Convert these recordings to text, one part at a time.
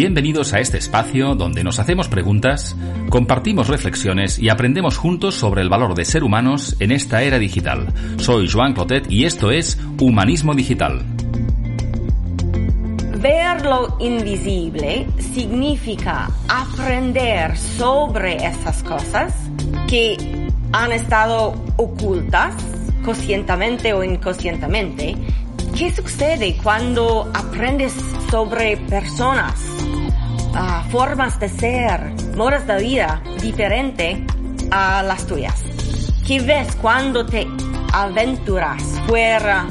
Bienvenidos a este espacio donde nos hacemos preguntas, compartimos reflexiones y aprendemos juntos sobre el valor de ser humanos en esta era digital. Soy Joan Clotet y esto es Humanismo Digital. Ver lo invisible significa aprender sobre esas cosas que han estado ocultas conscientemente o inconscientemente. ¿Qué sucede cuando aprendes sobre personas, formas de ser, modos de vida diferente a las tuyas? ¿Qué ves cuando te aventuras fuera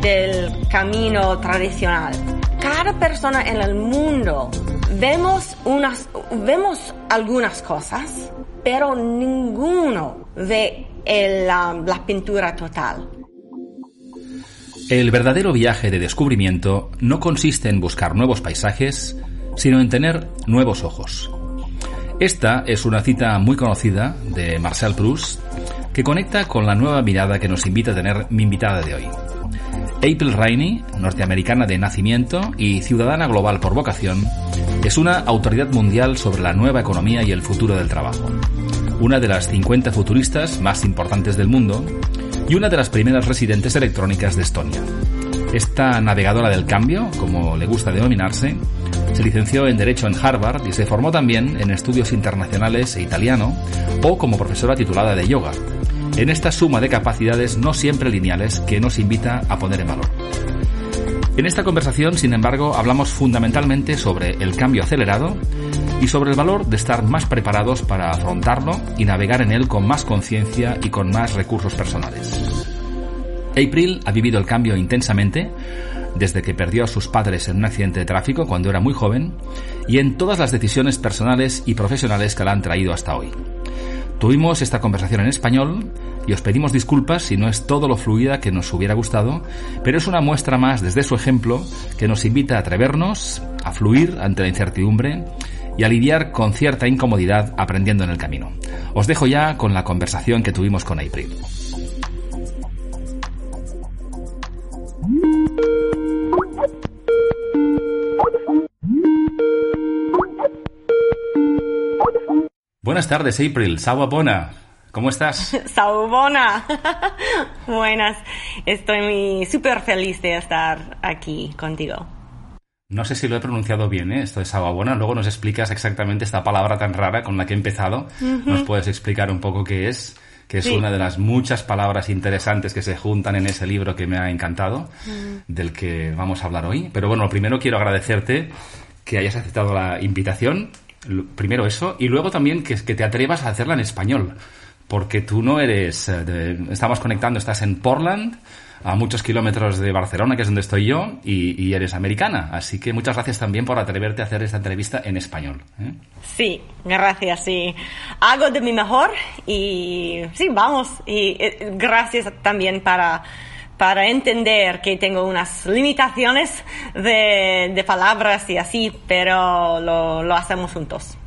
del camino tradicional? Cada persona en el mundo vemos unas, vemos algunas cosas, pero ninguno ve la pintura total. El verdadero viaje de descubrimiento no consiste en buscar nuevos paisajes, sino en tener nuevos ojos. Esta es una cita muy conocida de Marcel Proust que conecta con la nueva mirada que nos invita a tener mi invitada de hoy. April Rainey, norteamericana de nacimiento y ciudadana global por vocación, es una autoridad mundial sobre la nueva economía y el futuro del trabajo una de las 50 futuristas más importantes del mundo y una de las primeras residentes electrónicas de Estonia. Esta navegadora del cambio, como le gusta denominarse, se licenció en Derecho en Harvard y se formó también en estudios internacionales e italiano o como profesora titulada de yoga, en esta suma de capacidades no siempre lineales que nos invita a poner en valor. En esta conversación, sin embargo, hablamos fundamentalmente sobre el cambio acelerado y sobre el valor de estar más preparados para afrontarlo y navegar en él con más conciencia y con más recursos personales. April ha vivido el cambio intensamente desde que perdió a sus padres en un accidente de tráfico cuando era muy joven y en todas las decisiones personales y profesionales que la han traído hasta hoy. Tuvimos esta conversación en español y os pedimos disculpas si no es todo lo fluida que nos hubiera gustado, pero es una muestra más desde su ejemplo que nos invita a atrevernos, a fluir ante la incertidumbre y a lidiar con cierta incomodidad aprendiendo en el camino. Os dejo ya con la conversación que tuvimos con April. Buenas tardes, April. Bona. ¿Cómo estás? Saubona. Buenas. Estoy súper feliz de estar aquí contigo. No sé si lo he pronunciado bien, ¿eh? esto de Sababona. Luego nos explicas exactamente esta palabra tan rara con la que he empezado. Nos puedes explicar un poco qué es, que es una de las muchas palabras interesantes que se juntan en ese libro que me ha encantado, del que vamos a hablar hoy. Pero bueno, primero quiero agradecerte que hayas aceptado la invitación. Primero eso, y luego también que, te atrevas a hacerla en español. Porque tú no eres. Eh, estamos conectando, estás en Portland a muchos kilómetros de Barcelona, que es donde estoy yo, y, eres americana. Así que muchas gracias también por atreverte a hacer esta entrevista en español. ¿eh? Sí, gracias, sí. Hago de mi mejor y sí, vamos. Y eh, gracias también para para entender que tengo unas limitaciones de, de palabras y así, pero lo, lo hacemos juntos.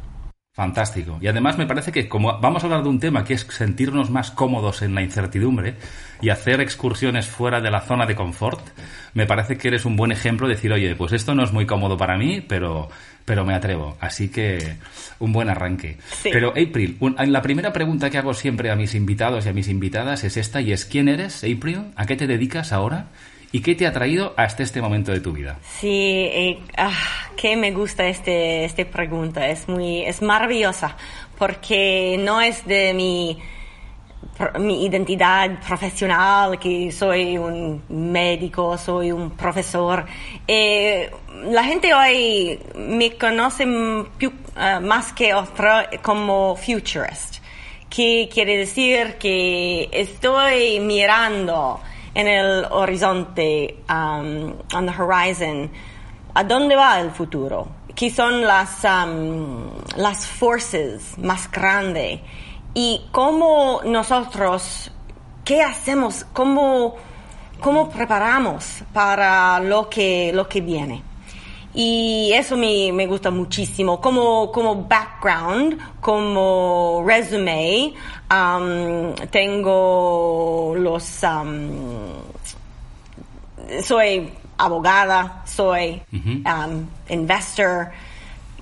Fantástico. Y además me parece que como vamos a hablar de un tema que es sentirnos más cómodos en la incertidumbre y hacer excursiones fuera de la zona de confort, me parece que eres un buen ejemplo de decir, oye, pues esto no es muy cómodo para mí, pero, pero me atrevo. Así que un buen arranque. Pero April, la primera pregunta que hago siempre a mis invitados y a mis invitadas es esta y es, ¿quién eres, April? ¿A qué te dedicas ahora? ¿Y qué te ha traído hasta este momento de tu vida? Sí, eh, ah, que me gusta este, esta pregunta, es muy, es maravillosa, porque no es de mi, mi identidad profesional, que soy un médico, soy un profesor. Eh, la gente hoy me conoce ah, más que otra como futurist, que quiere decir que estoy mirando en el horizonte, um, on the horizon, ¿a dónde va el futuro? ¿Qué son las, um, las fuerzas más grandes? Y cómo nosotros, ¿qué hacemos? ¿Cómo, cómo preparamos para lo que, lo que viene? Y eso me, me gusta muchísimo. Como, como background, como resume, um, tengo los... Um, soy abogada, soy um, investor,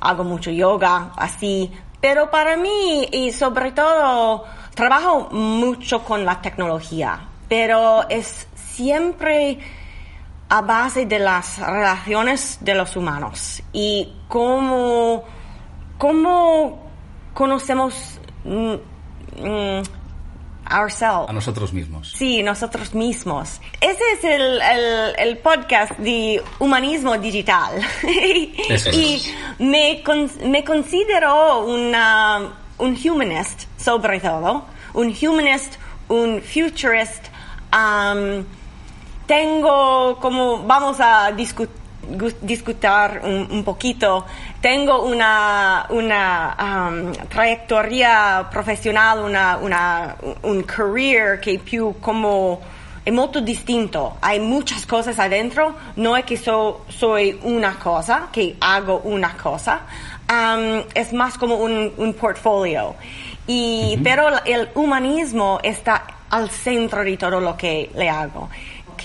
hago mucho yoga, así. Pero para mí, y sobre todo, trabajo mucho con la tecnología, pero es siempre a base de las relaciones de los humanos y cómo, cómo conocemos mm, mm, ourselves. A nosotros mismos. Sí, nosotros mismos. Ese es el, el, podcast de humanismo digital. y me, me considero una, un humanist, sobre todo. Un humanist, un futurist. Um, tengo como, vamos a discutir discutir un, poquito. Tengo una, una um, trayectoria profesional, una, una, un career que più como es muy distinto. Hay muchas cosas adentro. No es que soy una cosa, que hago una cosa. Um, es más como un, un portfolio. Y, Pero el humanismo está al centro de todo lo que le hago.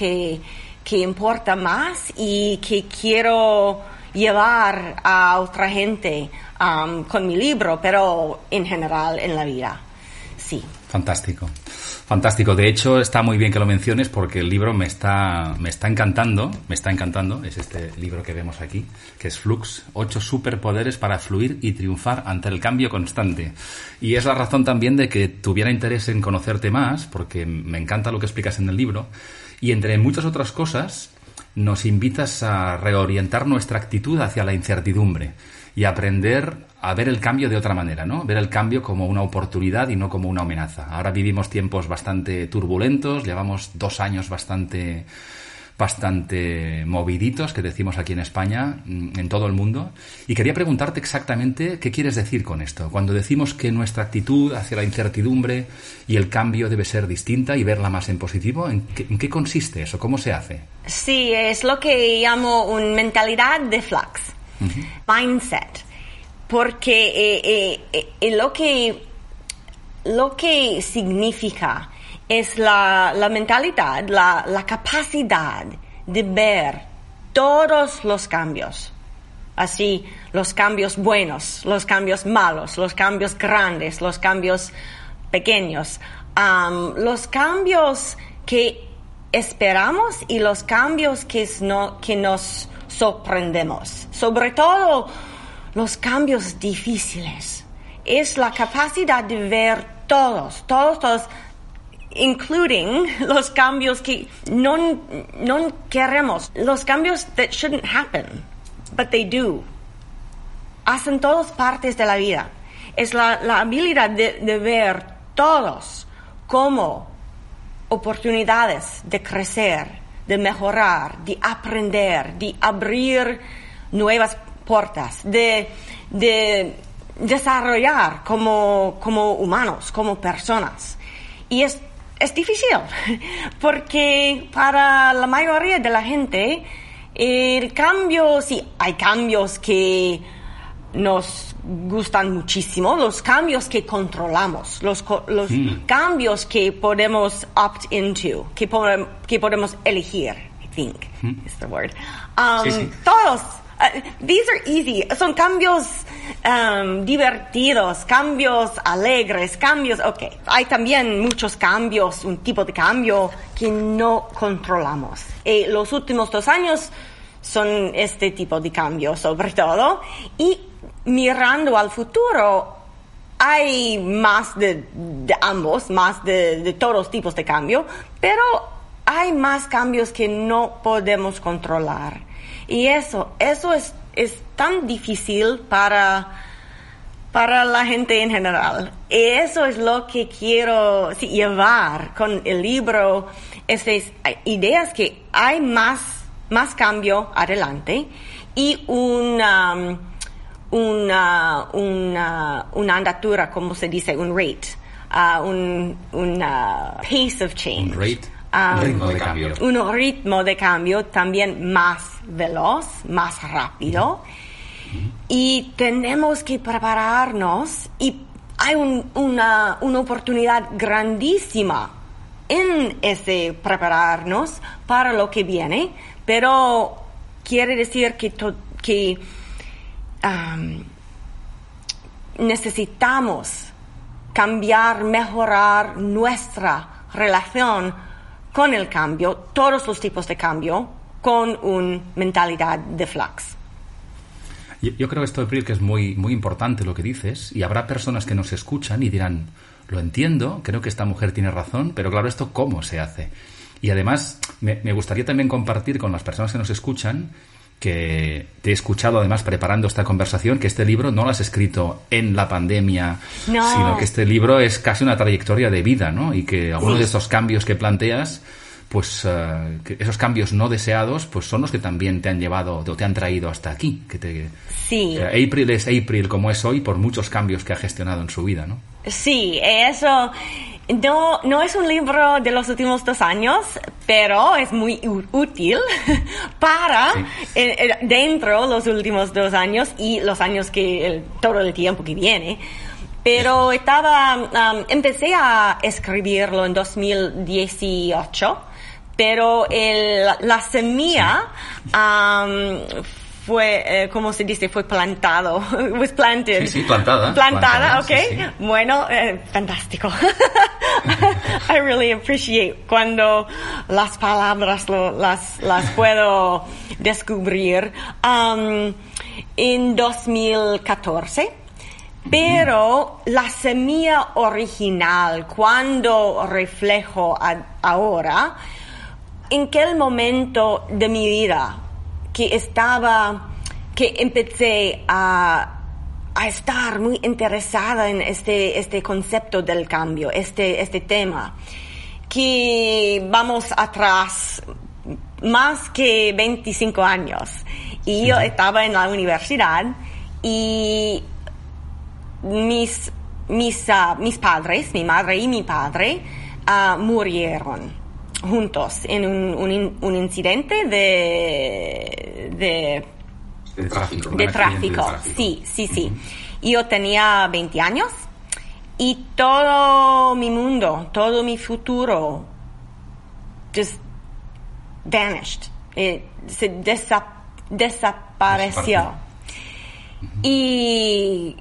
Que, que importa más y que quiero llevar a otra gente um, con mi libro, pero en general en la vida. Sí. Fantástico. Fantástico. De hecho, está muy bien que lo menciones porque el libro me está, me está encantando. Me está encantando. Es este libro que vemos aquí, que es Flux. Ocho superpoderes para fluir y triunfar ante el cambio constante. Y es la razón también de que tuviera interés en conocerte más, porque me encanta lo que explicas en el libro. Y entre muchas otras cosas, nos invitas a reorientar nuestra actitud hacia la incertidumbre y aprender a ver el cambio de otra manera, ¿no? Ver el cambio como una oportunidad y no como una amenaza. Ahora vivimos tiempos bastante turbulentos, llevamos dos años bastante bastante moviditos que decimos aquí en España, mm, en todo el mundo. Y quería preguntarte exactamente qué quieres decir con esto. Cuando decimos que nuestra actitud hacia la incertidumbre y el cambio debe ser distinta y verla más en positivo, ¿en qué, consiste eso? ¿Cómo se hace? Sí, es lo que llamo una mentalidad de flux, mindset porque eh, eh, eh, lo, que, lo que significa es la, mentalidad, la, capacidad de ver todos los cambios. Así, los cambios buenos, los cambios malos, los cambios grandes, los cambios pequeños, los cambios que esperamos y los cambios que, no, que nos sorprendemos. Sobre todo, los cambios difíciles. Es la capacidad de ver todos, todos, todos, including los cambios que no, no queremos, los cambios that shouldn't happen, but they do. Hacen todas partes de la vida. Es la, la habilidad de, de ver todos como oportunidades de crecer, de mejorar, de aprender, de abrir nuevas de, de desarrollar como, como humanos, como personas. Y es, es difícil, porque para la mayoría de la gente, el cambio, sí, hay cambios que nos gustan muchísimo, los cambios que controlamos, los, los mm. cambios que podemos opt into, que, que podemos elegir, I think mm. is the word. Um, todos Uh, these are easy. Son cambios um, divertidos, cambios alegres, cambios, ok. Hay también muchos cambios, un tipo de cambio que no controlamos. Y los últimos dos años son este tipo de cambio, sobre todo. Y mirando al futuro, hay más de, ambos, más de, de todos tipos de cambio, pero hay más cambios que no podemos controlar. Y eso, eso es, es tan difícil para, para la gente en general. Y eso es lo que quiero llevar con el libro, esas ideas que hay más, más cambio adelante y una, una, una, una andatura, como se dice, un rate, uh, un una pace of change. Un rate un ritmo de cambio. Un ritmo de cambio también más veloz, más rápido. Y tenemos que prepararnos y hay una, una oportunidad grandísima en ese prepararnos para lo que viene, pero quiere decir que, que necesitamos cambiar, mejorar nuestra relación con el cambio, todos los tipos de cambio, con una mentalidad de flux. Yo, creo esto, April, que es muy, muy importante lo que dices, y habrá personas que nos escuchan y dirán, lo entiendo, creo que esta mujer tiene razón, pero claro, ¿esto cómo se hace? Y además, me, me gustaría también compartir con las personas que nos escuchan que te he escuchado además preparando esta conversación, que este libro no lo has escrito en la pandemia, sino que este libro es casi una trayectoria de vida, ¿no? Y que algunos de estos cambios que planteas, pues eh, esos cambios no deseados, pues son los que también te han llevado o te han traído hasta aquí. Que te, sí. April es April como es hoy por muchos cambios que ha gestionado en su vida, ¿no? Sí, eso no, no es un libro de los últimos dos años, pero es muy útil para eh, eh, dentro los últimos dos años y los años que todo el tiempo que viene. Pero estaba, um, empecé a escribirlo en 2018, pero el, la semilla um, fue, eh, ¿cómo se dice? Fue plantado. Was planted. Sí, sí, plantada. Plantada, ok. Bueno, eh, fantástico. I really appreciate cuando las palabras las, las puedo descubrir. Um, en 2014. Pero la semilla original, cuando reflejo ahora, en qué momento de mi vida que estaba, que empecé a, a estar muy interesada en este, este concepto del cambio, este, este tema, que vamos atrás más que 25 años. Y yo estaba en la universidad y mis, mis, uh, mis padres, mi madre y mi padre, uh, murieron juntos en un, un, incidente de, de, tráfico. De tráfico. Sí, sí, sí. Yo tenía 20 años y todo mi mundo, todo mi futuro, just vanished. Eh, se desapareció. Y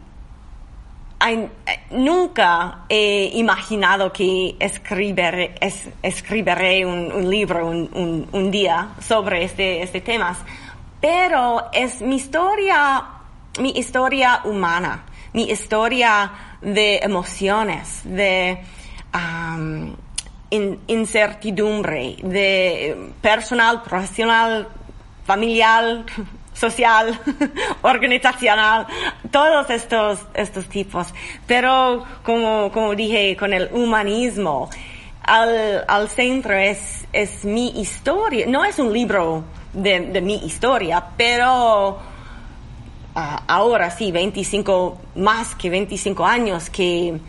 nunca he imaginado que escribiré, escribiré un, libro un, día sobre este, este tema, pero es mi historia, mi historia humana, mi historia de emociones, de um, incertidumbre, de personal, profesional, familiar, social, organizacional, todos estos, estos tipos. Pero como, como dije, con el humanismo, al, al centro es, es mi historia. No es un libro de, de mi historia, pero ah, ahora sí, 25, más que 25 años que,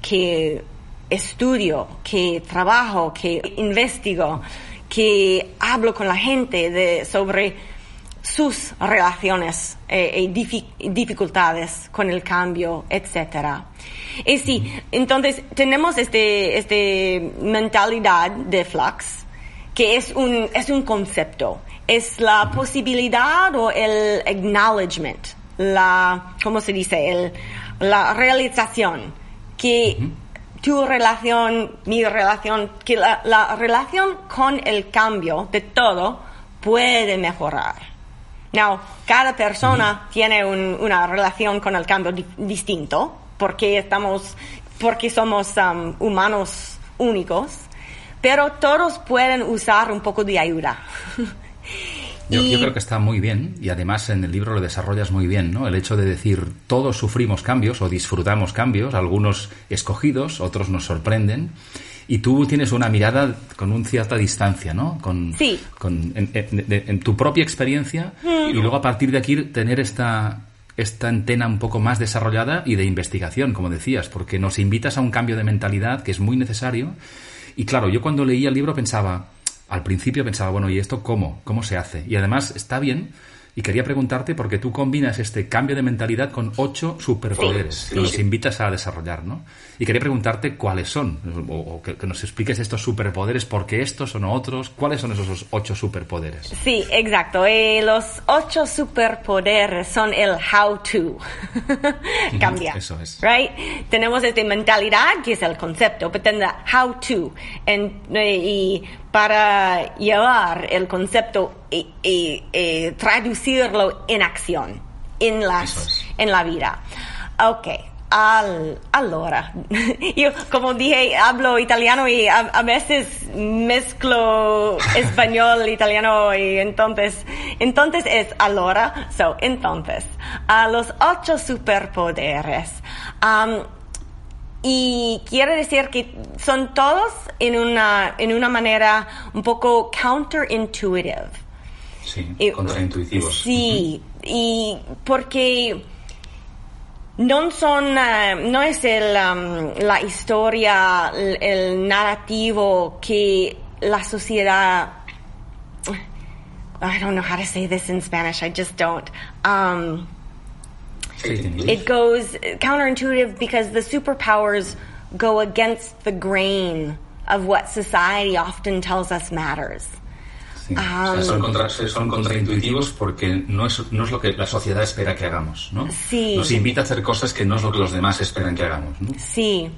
que estudio, que trabajo, que investigo, que hablo con la gente de, sobre sus relaciones eh, y dificultades con el cambio, etcétera. Y sí, entonces tenemos este, este mentalidad de flux, que es un, es un concepto, es la posibilidad o el acknowledgement, la, ¿cómo se dice? El, la realización que tu relación, mi relación, que la, la relación con el cambio de todo puede mejorar. Now, cada persona tiene una relación con el cambio distinto porque estamos, porque somos um, humanos únicos, pero todos pueden usar un poco de ayuda. Yo, yo, creo que está muy bien y además en el libro lo desarrollas muy bien, ¿no? El hecho de decir todos sufrimos cambios o disfrutamos cambios, algunos escogidos, otros nos sorprenden y tú tienes una mirada con una cierta distancia, ¿no? Con, sí. Con, en, tu propia experiencia y luego a partir de aquí tener esta, esta antena un poco más desarrollada y de investigación, como decías, porque nos invitas a un cambio de mentalidad que es muy necesario. Y claro, yo cuando leía el libro pensaba, al principio pensaba, bueno, ¿y esto cómo? ¿Cómo se hace? Y además está bien Y quería preguntarte, porque tú combinas este cambio de mentalidad con ocho superpoderes que nos invitas a desarrollar, ¿no? Y quería preguntarte cuáles son, o, que, nos expliques estos superpoderes, por qué estos o no otros, cuáles son esos ocho superpoderes. Sí, exacto. Eh, los ocho superpoderes son el how to. Cambia. Eso es. Right? Tenemos esta mentalidad, que es el concepto, pero how to. Eh, y para llevar el concepto y, traducirlo en acción, en, las, en la vida. Ok, al, allora, yo como dije, hablo italiano y a, veces mezclo español, italiano y entonces, entonces es allora, so, entonces, a los ocho superpoderes. Um, y quiere decir que son todos en una, en una manera un poco counterintuitive. Sí, y, contraintuitivos. Sí, y porque no son, uh, no es el, um, la historia, el, el, narrativo que la sociedad, I don't know how to say this in Spanish, I just don't. Um, it goes counterintuitive because the superpowers go against the grain of what society often tells us matters. Sí. Um, o sea, son, contra, son, contraintuitivos porque no es, no es lo que la sociedad espera que hagamos, ¿no? Sí. Nos invita a hacer cosas que no es lo que los demás esperan que hagamos, ¿no? Sí.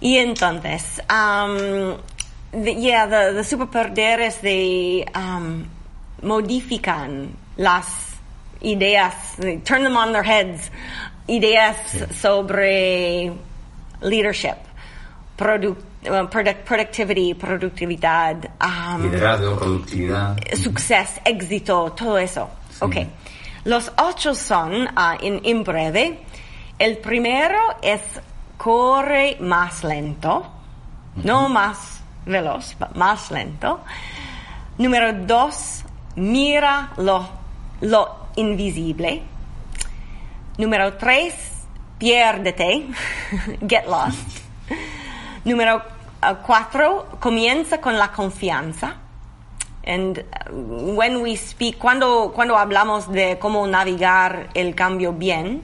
Y entonces, um, the, yeah, the, the superpoderes de um, modifican las ideas, turn them on their heads, ideas sobre leadership, product, uh, product, productivity, productividad, um, liderazgo, productividad, success, éxito, todo eso. Sí. Okay. Los ocho son, uh, en, en breve, el primero es corre más lento, uh -huh. no más veloz, más lento. Número dos, mira lo, lo invisible. Número tres, piérdete, get lost. Número uh, cuatro, comienza con la confianza. And uh, when we speak, cuando, cuando hablamos de cómo navegar el cambio bien,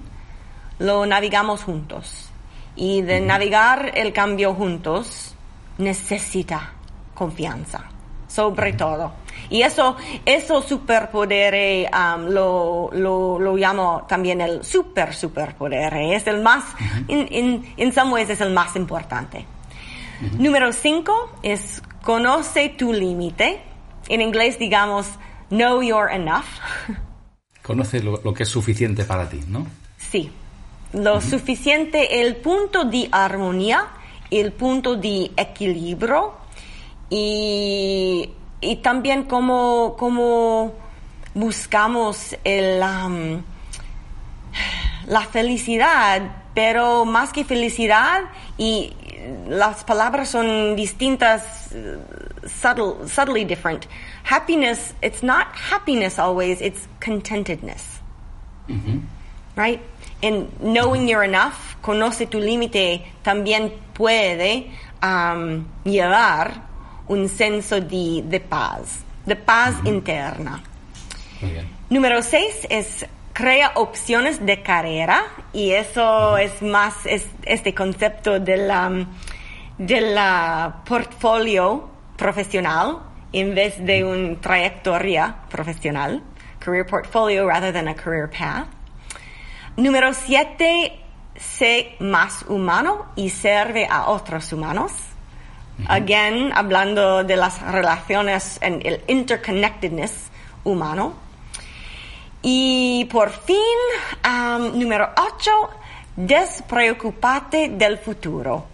lo navegamos juntos. Y de navegar el cambio juntos necesita confianza, sobre todo. Y eso, eso superpoder um, lo, lo, lo, llamo también el super superpoder. Es el más, en in, some ways es el más importante. Número cinco es conoce tu límite. En inglés digamos know you're enough. Conoce lo, lo, que es suficiente para ti, ¿no? Sí. Lo suficiente, el punto de armonía, el punto de equilibrio y y también cómo, cómo buscamos el, um, la felicidad, pero más que felicidad, y las palabras son distintas, subtle, subtly different. Happiness, it's not happiness always, it's contentedness. Right? And knowing you're enough, conoce tu límite, también puede um, llevar un senso de, de paz, de paz interna. Número seis es crea opciones de carrera y eso es más es este concepto de la, de la portfolio profesional en vez de una trayectoria profesional, career portfolio rather than a career path. Número siete, sé más humano y sirve a otros humanos. Again, hablando de las relaciones en el interconnectedness humano. Y por fin, um, número 8, despreocupate del futuro.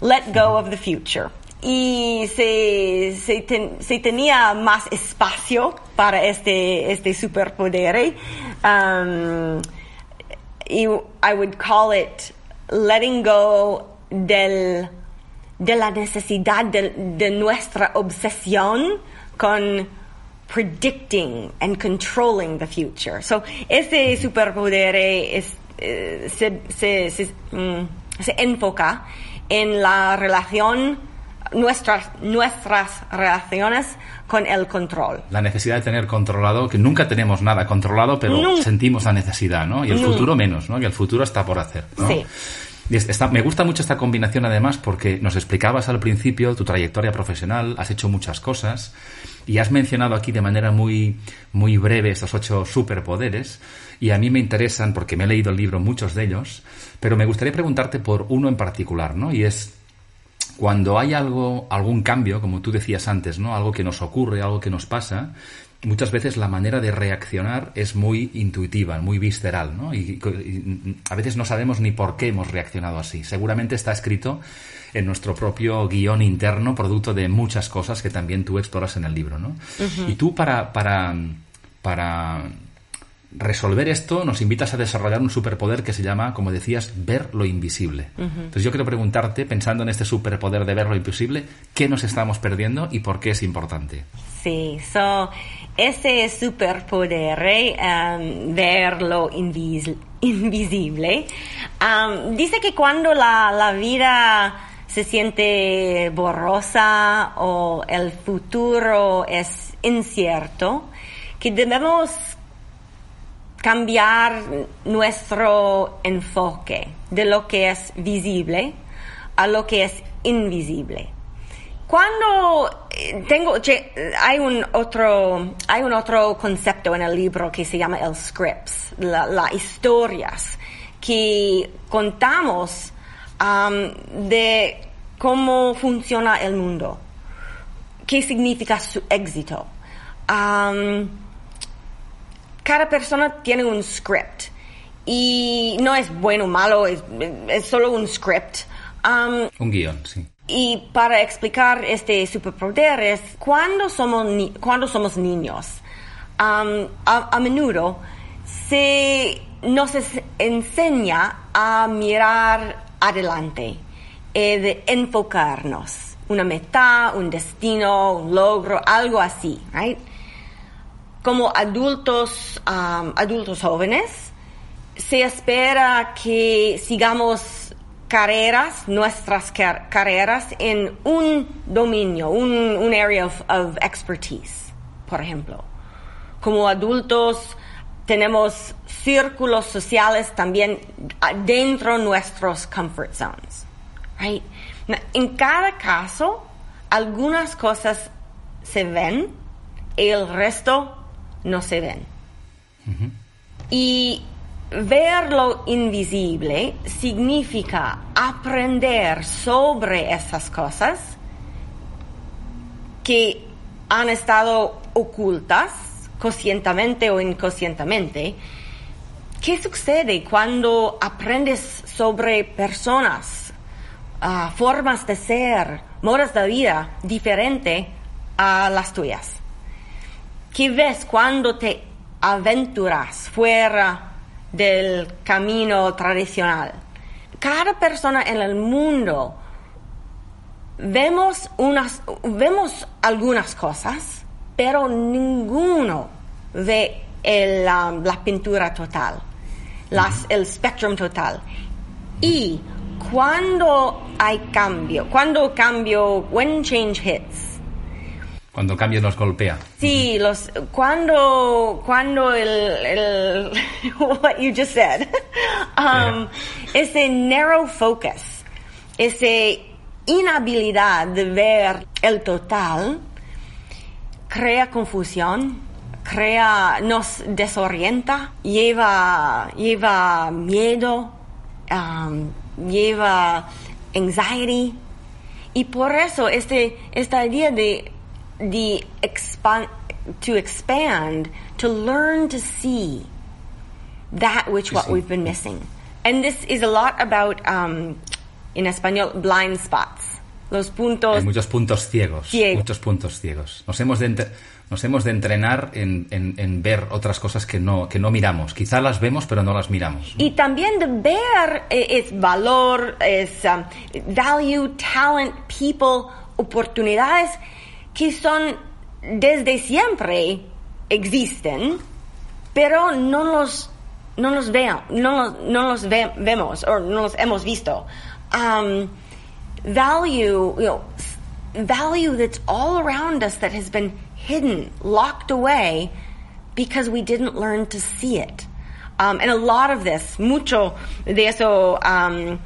Let go of the future. Y se, se, tenía más espacio para este, este superpoder. Um, I would call it letting go del de la necesidad de, nuestra obsesión con predicting and controlling the future. So, ese superpoder es, eh, se, se, mm, se, enfoca en la relación nuestras, nuestras relaciones con el control. La necesidad de tener controlado, que nunca tenemos nada controlado, pero sentimos la necesidad, ¿no? Y el futuro menos, ¿no? Que el futuro está por hacer, ¿no? Sí. Me gusta mucho esta combinación además porque nos explicabas al principio tu trayectoria profesional, has hecho muchas cosas y has mencionado aquí de manera muy, muy breve estos ocho superpoderes y a mí me interesan porque me he leído el libro muchos de ellos, pero me gustaría preguntarte por uno en particular, ¿no? Y es cuando hay algo, algún cambio, como tú decías antes, ¿no? Algo que nos ocurre, algo que nos pasa, muchas veces la manera de reaccionar es muy intuitiva, muy visceral, ¿no? Y, a veces no sabemos ni por qué hemos reaccionado así. Seguramente está escrito en nuestro propio guion interno, producto de muchas cosas que también tú exploras en el libro, ¿no? Y tú para, para, para resolver esto nos invitas a desarrollar un superpoder que se llama, como decías, ver lo invisible. Entonces yo quiero preguntarte, pensando en este superpoder de ver lo invisible, ¿qué nos estamos perdiendo y por qué es importante? Sí, so, ese superpoder, um, ver lo invisible, um, dice que cuando la, la vida se siente borrosa o el futuro es incierto, que debemos cambiar nuestro enfoque de lo que es visible a lo que es invisible. Cuando eh, tengo, hay un otro, hay un otro concepto en el libro que se llama el scripts, las historias que contamos um, de cómo funciona el mundo, qué significa su éxito. Um, cada persona tiene un script y no es bueno o malo, es, solo un script. Um, un guion, sí. Y para explicar este superpoder es cuando somos, cuando somos niños, um, a, menudo se nos enseña a mirar adelante, eh, de enfocarnos, una meta, un destino, un logro, algo así, right? Como adultos, adultos jóvenes, se espera que sigamos carreras, nuestras carreras en un dominio, un, un area of, expertise, por ejemplo. Como adultos tenemos círculos sociales también dentro de nuestros comfort zones. Right? En cada caso, algunas cosas se ven y el resto no se ven. Y ver lo invisible significa aprender sobre esas cosas que han estado ocultas, conscientemente o inconscientemente. ¿Qué sucede cuando aprendes sobre personas, ah, formas de ser, modos de vida diferentes a las tuyas? ¿Qué ves cuando te aventuras fuera del camino tradicional? Cada persona en el mundo vemos, unas, vemos algunas cosas, pero ninguno ve la pintura total, las, el spectrum total. Y cuando hay cambio, cuando cambio, when change hits, cuando cambio nos golpea. Sí, los, cuando, cuando el, el what you just said, um, ese narrow focus, esa inhabilidad de ver el total, crea confusión, crea, nos desorienta, lleva, lleva miedo, um, lleva anxiety. Y por eso este, esta idea de the expand to expand to learn to see that which what we've been missing. And this is a lot about um, in español blind spots. Los puntos Hay muchos puntos ciegos, ciegos, muchos puntos ciegos. Nos hemos de nos hemos de entrenar en, en, en, ver otras cosas que no, que no miramos. Quizá las vemos, pero no las miramos. Y también de ver eh, es valor, es um, value, talent, people, oportunidades que son desde siempre existen, pero no los, no los, veo, no, no los vemos o no los hemos visto. Um, value, value that's all around us that has been hidden, locked away, because we didn't learn to see it. Um, and a lot of this, mucho de eso, um,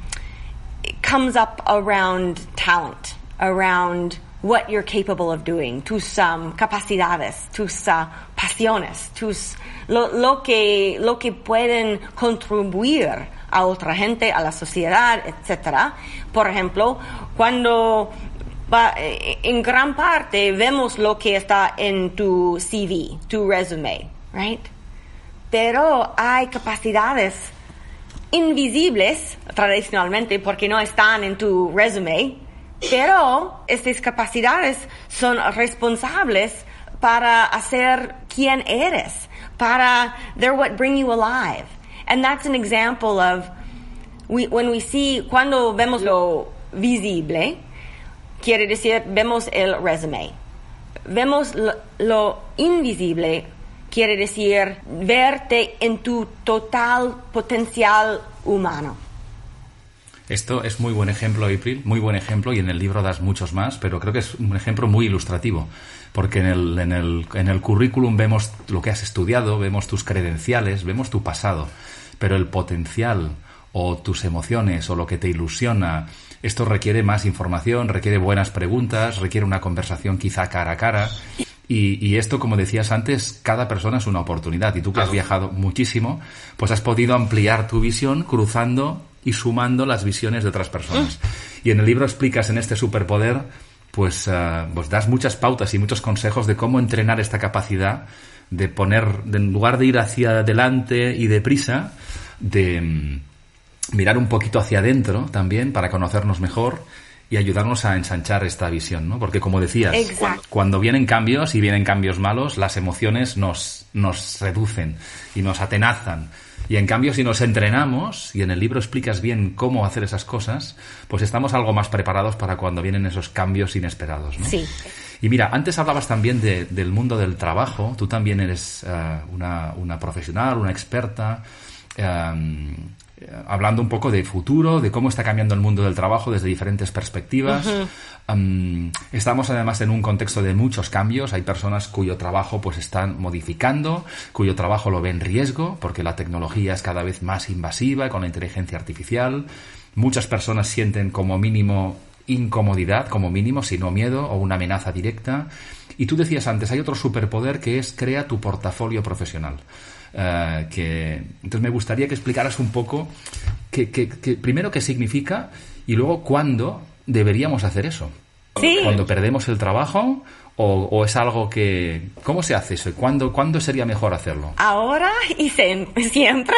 comes up around talent, around what you're capable of doing, tus um, capacidades, tus uh, pasiones, tus, lo, lo, que, lo que pueden contribuir a otra gente, a la sociedad, etc. Por ejemplo, cuando va, eh, en gran parte vemos lo que está en tu CV, tu resume, right? Pero hay capacidades invisibles tradicionalmente porque no están en tu resume, pero estas capacidades son responsables para hacer quien eres, para they're what bring you alive. And that's an example of we, when we see cuando vemos lo visible, quiere decir vemos el resume. Vemos lo, lo invisible quiere decir verte en tu total potencial humano. Esto es muy buen ejemplo, April, muy buen ejemplo, y en el libro das muchos más, pero creo que es un ejemplo muy ilustrativo, porque en el, en el, en el currículum vemos lo que has estudiado, vemos tus credenciales, vemos tu pasado, pero el potencial o tus emociones o lo que te ilusiona, esto requiere más información, requiere buenas preguntas, requiere una conversación quizá cara a cara. Y, y, esto, como decías antes, cada persona es una oportunidad. Y tú que has viajado muchísimo, pues has podido ampliar tu visión cruzando y sumando las visiones de otras personas. Y en el libro explicas en este superpoder, pues, uh, pues das muchas pautas y muchos consejos de cómo entrenar esta capacidad de poner, de, en lugar de ir hacia adelante y deprisa, de um, mirar un poquito hacia adentro también para conocernos mejor y ayudarnos a ensanchar esta visión, ¿no? Porque como decías, Exacto. cuando vienen cambios y vienen cambios malos, las emociones nos, nos reducen y nos atenazan. Y en cambio, si nos entrenamos, y en el libro explicas bien cómo hacer esas cosas, pues estamos algo más preparados para cuando vienen esos cambios inesperados, ¿no? Sí. Y mira, antes hablabas también de, del mundo del trabajo. Tú también eres uh, una, una, profesional, una experta. Um, hablando un poco de futuro, de cómo está cambiando el mundo del trabajo desde diferentes perspectivas. Uh -huh. um, estamos además en un contexto de muchos cambios. Hay personas cuyo trabajo pues están modificando, cuyo trabajo lo ve en riesgo porque la tecnología es cada vez más invasiva con la inteligencia artificial. Muchas personas sienten como mínimo incomodidad, como mínimo, si no miedo o una amenaza directa. Y tú decías antes, hay otro superpoder que es crea tu portafolio profesional. Uh, que entonces me gustaría que explicaras un poco que, que, que, primero qué significa y luego cuándo deberíamos hacer eso. Sí. Cuando perdemos el trabajo o, o, es algo que cómo se hace eso ¿Cuándo, cuándo sería mejor hacerlo. Ahora y siempre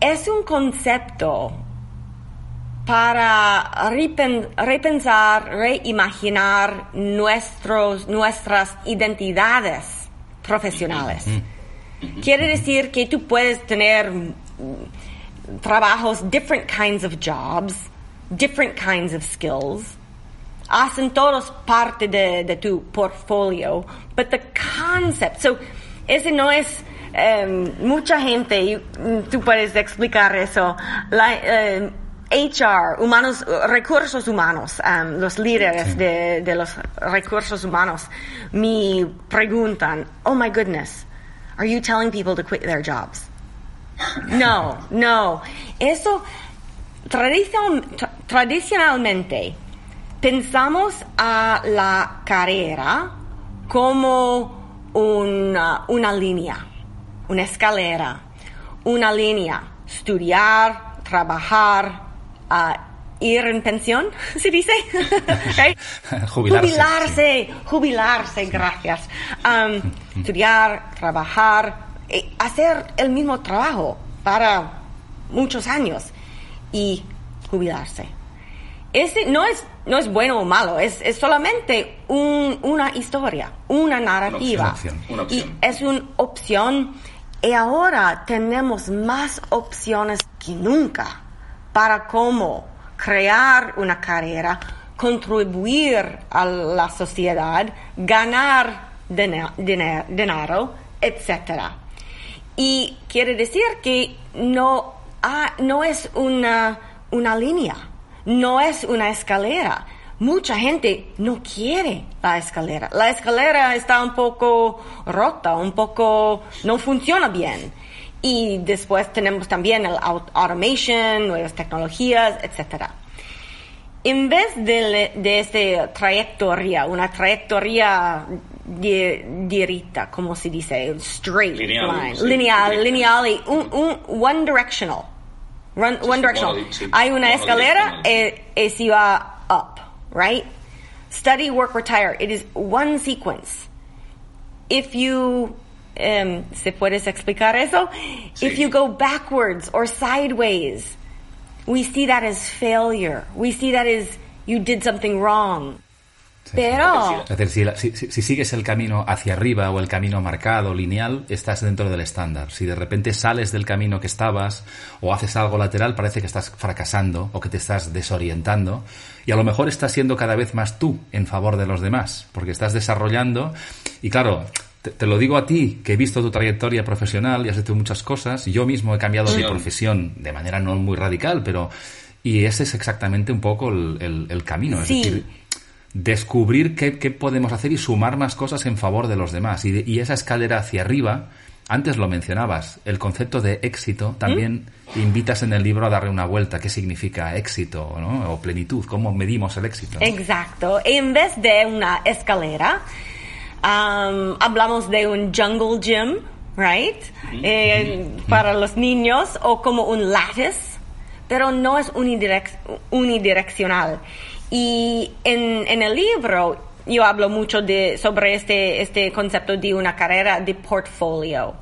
es un concepto para repensar, reimaginar nuestros, nuestras identidades profesionales. Mm. Quiere decir que tú puedes tener trabajos, different kinds of jobs, different kinds of skills. Hacen todos parte de, de tu portfolio, but the concept, so ese no es um, mucha gente, y tú puedes explicar eso, la, um, HR, humanos, recursos humanos, um, los líderes de los recursos humanos me preguntan, oh my goodness, Are you telling people to quit their jobs? No, no. Eso tradicion, tra, tradicionalmente pensamos a la carrera como una, una línea, una escalera, una línea, estudiar, trabajar, uh, ir en pensión, ¿se dice? right? jubilarse. Jubilarse, sí. jubilarse, gracias. Um, estudiar, trabajar, eh, hacer el mismo trabajo para muchos años y jubilarse. Ese no es, no es bueno o malo, es, es solamente un, una historia, una narrativa. Una opción, una opción. Y es una opción y ahora tenemos más opciones que nunca para cómo crear una carrera, contribuir a la sociedad, ganar dinero, etc. Y quiere decir que no, ah, no es una, una línea, no es una escalera, mucha gente no quiere la escalera. La escalera está un poco rota, un poco no funciona bien. Y después tenemos también el automation, nuevas tecnologías, etcétera. En vez de, de esta trayectoria, una trayectoria directa, como se dice, straight line, lineal, lineal y un, un one directional. one directional. Hay una escalera, eh, es iba up, right? Study, work, retire. It is one sequence. If you um, ¿Se puedes explicar eso? Sí. If you go backwards or sideways, we see that as failure. We see that as you did something wrong. Pero... Es decir, si, si, si, sigues el camino hacia arriba o el camino marcado, lineal, estás dentro del estándar. Si de repente sales del camino que estabas o haces algo lateral, parece que estás fracasando o que te estás desorientando. Y a lo mejor estás siendo cada vez más tú en favor de los demás, porque estás desarrollando. Y claro, te, lo digo a ti, que he visto tu trayectoria profesional y has hecho muchas cosas. Yo mismo he cambiado de profesión de manera no muy radical, pero... Y ese es exactamente un poco el, el, camino. Es decir, descubrir qué, podemos hacer y sumar más cosas en favor de los demás. Y, y, esa escalera hacia arriba, antes lo mencionabas, el concepto de éxito también ¿Mm? invitas en el libro a darle una vuelta. ¿Qué significa éxito ¿no? o plenitud? ¿Cómo medimos el éxito? Exacto. En vez de una escalera, Um, hablamos de un jungle gym, right? Eh, para los niños o como un lattice, pero no es unidireccional. Y en, en, el libro yo hablo mucho de, sobre este, este concepto de una carrera de portfolio.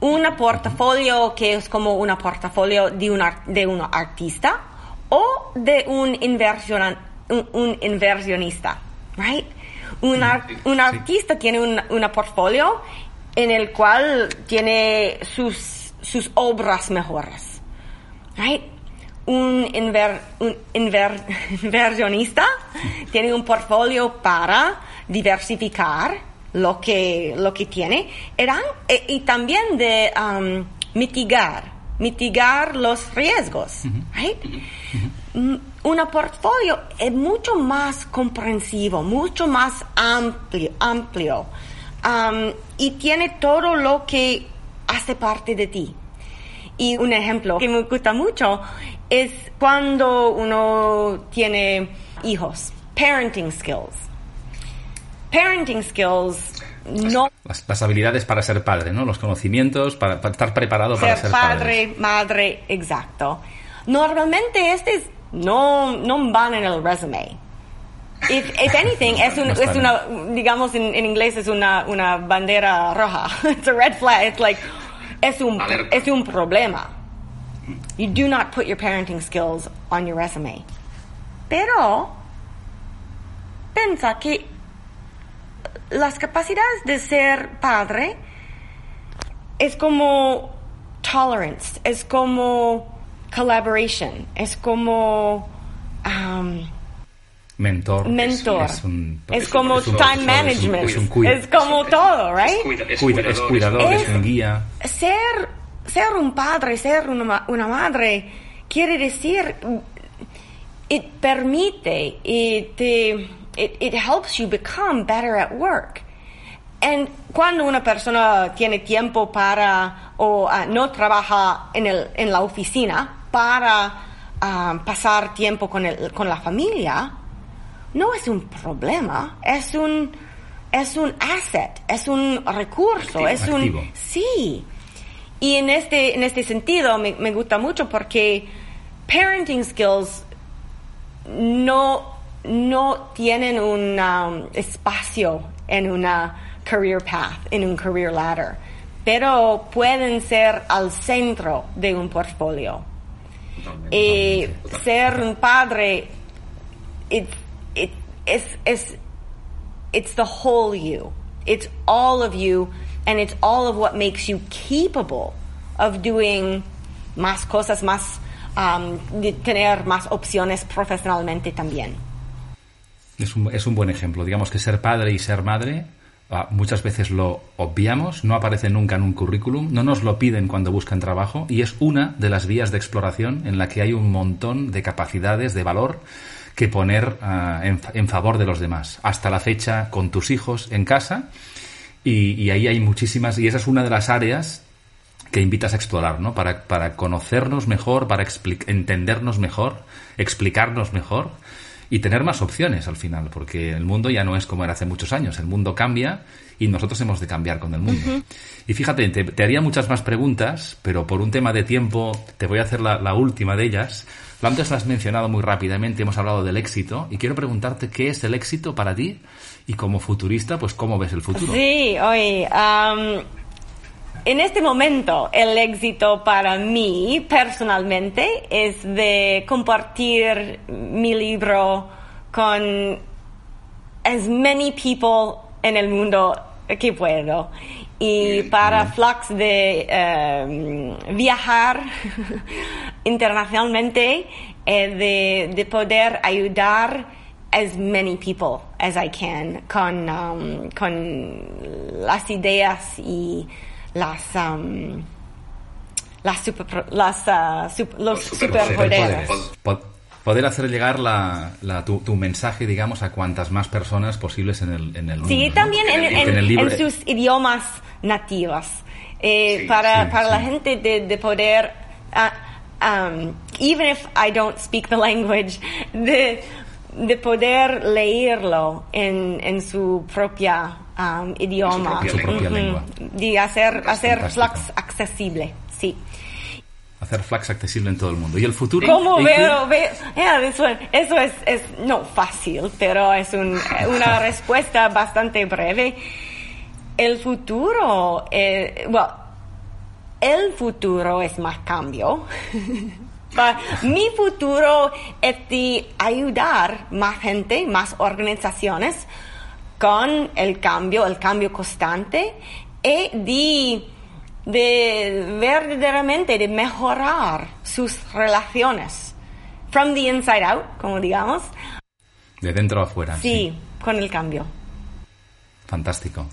Un portafolio que es como un portafolio de, una, de un artista o de un, un, un inversionista, right? Un, un artista tiene un, una portfolio en el cual tiene sus, sus obras mejores. Right? Un, inver, un inversionista tiene un portfolio para diversificar lo que, lo que tiene Eran, e, y, también de um, mitigar, mitigar los riesgos. right? Un portfolio es mucho más comprensivo, mucho más amplio, amplio um, y tiene todo lo que hace parte de ti. Y un ejemplo que me gusta mucho es cuando uno tiene hijos, parenting skills. Parenting skills no. Las, habilidades para ser padre, ¿no? Los conocimientos para, estar preparado para ser padre. madre, exacto. Normalmente este es no, no van en el resume. If, if anything, es, un, es una, digamos en, en, inglés es una, una bandera roja. It's a red flag. It's like, es un, es un problema. You do not put your parenting skills on your resume. Pero, piensa que las capacidades de ser padre es como tolerance, es como collaboration, es como... Um, mentor. Mentor. Es, como time management. Es, como todo, right? Es, cuidador, es, un guía. Ser, ser un padre, ser una, una madre, quiere decir, it permite, it, it, it helps you become better at work. And cuando una persona tiene tiempo para o uh, no trabaja en, el, en la oficina, para ah, pasar tiempo con, el, con la familia, no es un problema, es un, es un asset, es un recurso, es un... Sí. Y en este, en este sentido me, me gusta mucho porque parenting skills no, no tienen un um, espacio en una career path, en un career ladder, pero pueden ser al centro de un portfolio. Y ser un padre, it, it, es, es, it's the whole you. It's all of you, and it's all of what makes you capable of doing más cosas, más, um, de tener más opciones profesionalmente también. Es un, es un buen ejemplo. Digamos que ser padre y ser madre muchas veces lo obviamos, no aparece nunca en un currículum, no nos lo piden cuando buscan trabajo y es una de las vías de exploración en la que hay un montón de capacidades de valor que poner ah, en, favor de los demás. Hasta la fecha con tus hijos en casa y, ahí hay muchísimas, y esa es una de las áreas que invitas a explorar, ¿no? Para, para conocernos mejor, para entendernos mejor, explicarnos mejor y tener más opciones al final, porque el mundo ya no es como era hace muchos años, el mundo cambia y nosotros hemos de cambiar con el mundo. Y fíjate, te, haría muchas más preguntas, pero por un tema de tiempo te voy a hacer la, última de ellas. Antes la has mencionado muy rápidamente, hemos hablado del éxito y quiero preguntarte qué es el éxito para ti y como futurista, pues cómo ves el futuro. Sí, hoy en este momento el éxito para mí personalmente es de compartir mi libro con as many people en el mundo que puedo. Y para Flux de em, viajar internacionalmente, eh, de, de, poder ayudar as many people as I can con, um, con las ideas y las, um, las, super, las uh, los superpoderes poder hacer llegar la, tu, mensaje, digamos, a cuantas más personas posibles en el, en el mundo. Sí, también en, sus idiomas nativos. Eh, para, para la gente de, de poder, uh, um, even if I don't speak the language, de, de poder leerlo en, en su propia um, idioma. Su propia. De hacer, hacer Flux accesible, sí hacer Flax accesible en todo el mundo. ¿Y el futuro? ¿Cómo veo? eso, es, es, no fácil, pero es una respuesta bastante breve. El futuro, eh, bueno, el futuro es más cambio. Mi futuro es de ayudar más gente, más organizaciones con el cambio, el cambio constante y de de verdaderamente de mejorar sus relaciones. From the inside out, como digamos. De dentro a afuera. Sí, con el cambio. Fantástico.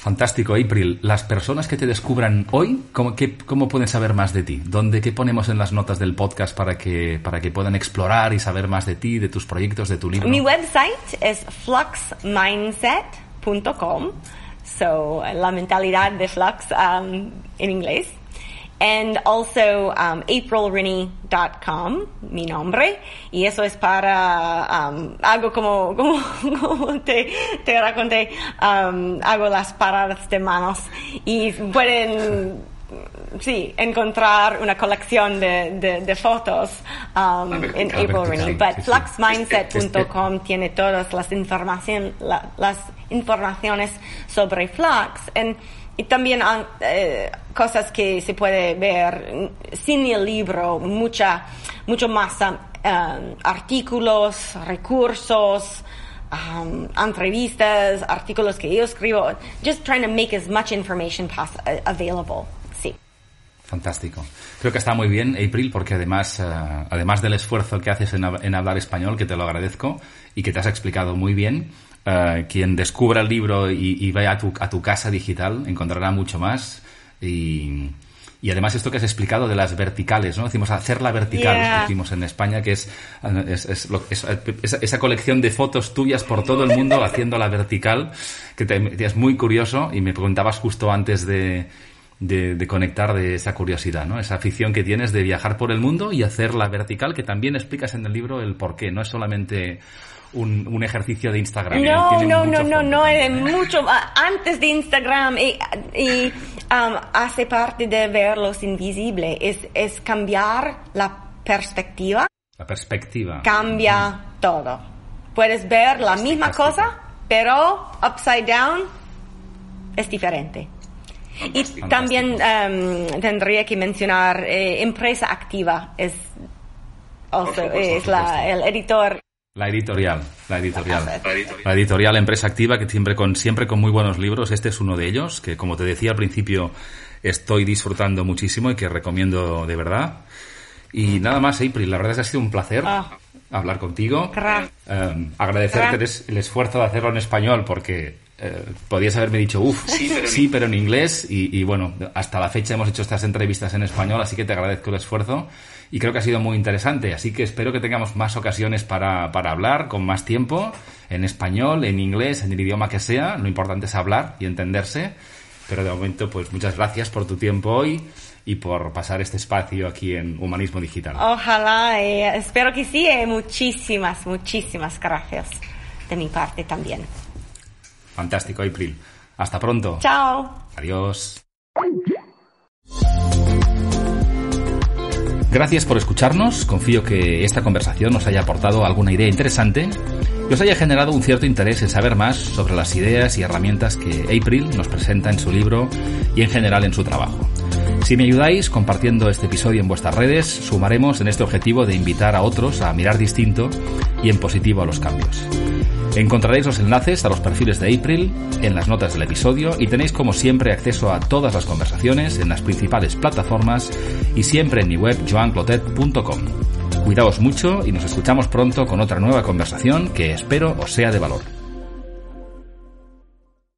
Fantástico, April. Las personas que te descubran hoy, ¿cómo, ¿cómo, pueden saber más de ti? ¿Dónde, ¿Qué ponemos en las notas del podcast para que, para que puedan explorar y saber más de ti, de tus proyectos, de tu libro? Mi website es fluxmindset.com. so la mentalidad de flux um, in inglés. And also um, aprilrini.com, mi nombre, y eso es para, um, hago como, como, como te, te raconté, um, hago las paradas de manos y pueden sí, encontrar una colección de, de, de fotos um, en April. But fluxmindset.com tiene todas las, información, la, las informaciones sobre Flux. And, y también uh, cosas que se puede ver sin el libro, mucha, mucho más um, artículos, recursos, um, entrevistas, artículos que yo escribo, just trying to make as much information available. Fantástico. Creo que está muy bien, April, porque además, eh, además del esfuerzo que haces en, hablar español, que te lo agradezco y que te has explicado muy bien, eh, quien descubra el libro y, vaya a tu, a tu, casa digital encontrará mucho más. Y, y, además esto que has explicado de las verticales, ¿no? Decimos hacerla vertical, decimos en España, que es, es, esa colección de fotos tuyas por todo el mundo haciéndola vertical, que te, es muy curioso y me preguntabas justo antes de de, conectar de esa curiosidad, ¿no? Esa afición que tienes de viajar por el mundo y hacerla vertical, que también explicas en el libro el por qué. No es solamente un, un ejercicio de Instagram. No, no, no, no, no, es mucho antes de Instagram y, y um, hace parte de ver los invisibles. Es, es cambiar la perspectiva. La perspectiva. Cambia todo. Puedes ver la misma cosa, pero upside down es diferente. Y también em, tendría que mencionar eh, empresa activa es, es la, el editor. La editorial, la editorial. La editorial Empresa Activa, que siempre con, siempre con muy buenos libros. Este es uno de ellos, que como te decía al principio, estoy disfrutando muchísimo y que recomiendo de verdad. Y nada más, April, la verdad es que ha sido un placer ah. hablar contigo. Eh, agradecerte el esfuerzo de hacerlo en español porque eh, podías haberme dicho, uff, sí, pero, en inglés. Y, bueno, hasta la fecha hemos hecho estas entrevistas en español, así que te agradezco el esfuerzo. Y creo que ha sido muy interesante. Así que espero que tengamos más ocasiones para, para hablar con más tiempo, en español, en inglés, en el idioma que sea. Lo importante es hablar y entenderse. Pero de momento, pues muchas gracias por tu tiempo hoy y por pasar este espacio aquí en Humanismo Digital. Ojalá, eh, espero que sí. Eh, muchísimas, muchísimas gracias de mi parte también. Fantástico, April. Hasta pronto. Chao. Adiós. Gracias por escucharnos. Confío que esta conversación nos haya aportado alguna idea interesante y os haya generado un cierto interés en saber más sobre las ideas y herramientas que April nos presenta en su libro y en general en su trabajo. Si me ayudáis compartiendo este episodio en vuestras redes, sumaremos en este objetivo de invitar a otros a mirar distinto y en positivo a los cambios. Encontraréis los enlaces a los perfiles de April en las notas del episodio y tenéis como siempre acceso a todas las conversaciones en las principales plataformas y siempre en mi web joanclotet.com. Cuidaos mucho y nos escuchamos pronto con otra nueva conversación que espero os sea de valor.